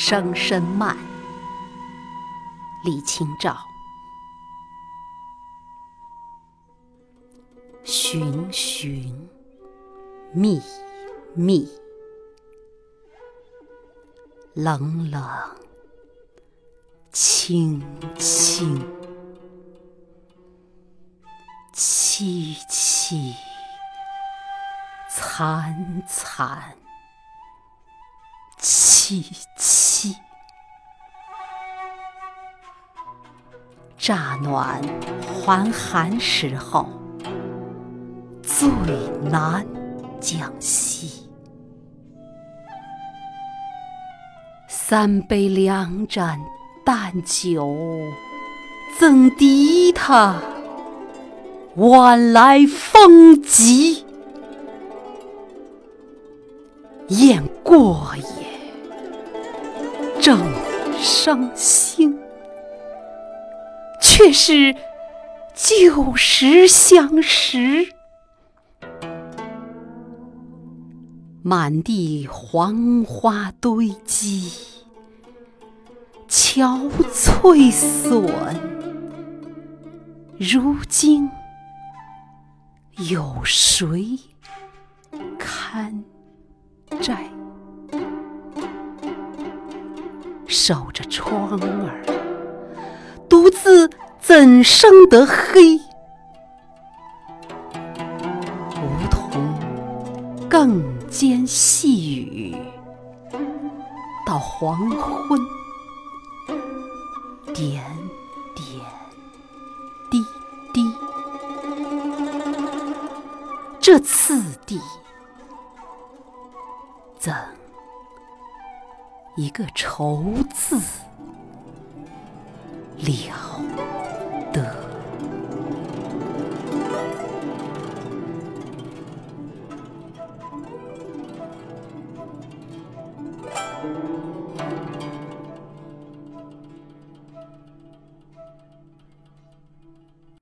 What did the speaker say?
声声慢，李清照。寻寻觅觅，冷冷清清，凄凄惨惨。凄凄，乍暖还寒时候，最难将息。三杯两盏淡酒，怎敌他晚来风急？雁过也。正伤心，却是旧时相识。满地黄花堆积，憔悴损。如今有谁堪摘？守着窗儿，独自怎生得黑？梧桐更兼细雨，到黄昏，点点滴滴，这次第怎？一个愁字了。